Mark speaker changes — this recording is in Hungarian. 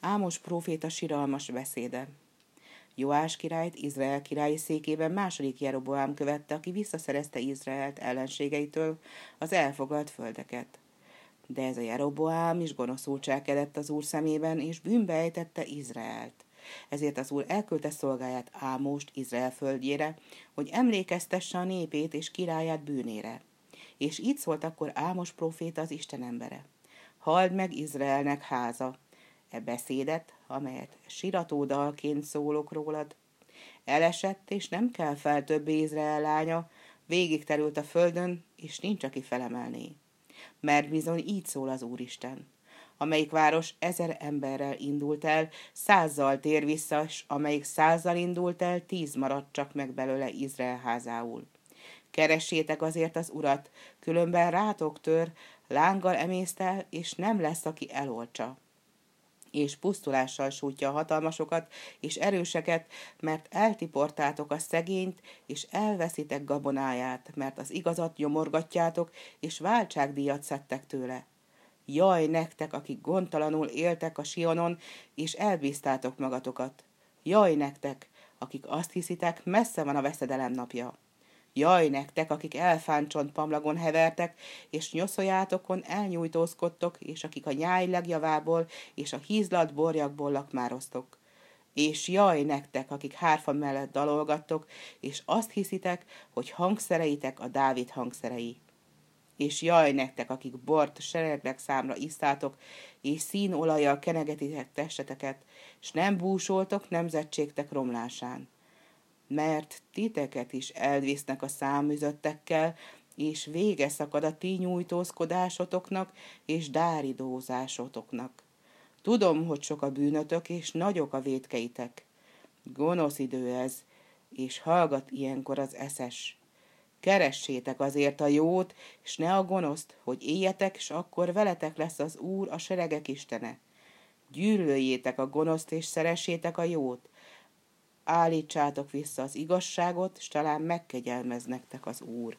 Speaker 1: Ámos próféta siralmas beszéde. Joás királyt Izrael királyi székében második Jeroboám követte, aki visszaszerezte Izraelt ellenségeitől az elfoglalt földeket. De ez a Jeroboám is gonoszul cselkedett az úr szemében, és bűnbe ejtette Izraelt. Ezért az úr elküldte szolgáját Ámost Izrael földjére, hogy emlékeztesse a népét és királyát bűnére. És így szólt akkor Ámos proféta az Isten embere. Hald meg Izraelnek háza, e beszédet, amelyet siratódalként szólok rólad. Elesett, és nem kell fel többé Izrael lánya, végig terült a földön, és nincs, aki felemelné. Mert bizony így szól az Úristen. Amelyik város ezer emberrel indult el, százzal tér vissza, és amelyik százzal indult el, tíz maradt csak meg belőle Izrael házául. Keressétek azért az urat, különben rátok tör, lánggal emésztel, és nem lesz, aki elolcsa és pusztulással sújtja a hatalmasokat és erőseket, mert eltiportátok a szegényt, és elveszitek gabonáját, mert az igazat nyomorgatjátok, és váltságdíjat szedtek tőle. Jaj nektek, akik gondtalanul éltek a Sionon, és elbíztátok magatokat. Jaj nektek, akik azt hiszitek, messze van a veszedelem napja. Jaj nektek, akik elfáncsont pamlagon hevertek, és nyoszojátokon elnyújtózkodtok, és akik a nyáj legjavából és a hízlat borjakból lakmároztok. És jaj nektek, akik hárfa mellett dalolgattok, és azt hiszitek, hogy hangszereitek a Dávid hangszerei. És jaj nektek, akik bort seregnek számra isztátok, és színolajjal kenegetitek testeteket, és nem búsoltok nemzetségtek romlásán mert titeket is elvisznek a számüzöttekkel, és vége szakad a ti nyújtózkodásotoknak és dáridózásotoknak. Tudom, hogy sok a bűnötök, és nagyok a vétkeitek. Gonosz idő ez, és hallgat ilyenkor az eszes. Keressétek azért a jót, és ne a gonoszt, hogy éljetek, és akkor veletek lesz az Úr, a seregek istene. Gyűlöljétek a gonoszt, és szeressétek a jót, állítsátok vissza az igazságot, és talán megkegyelmez az Úr.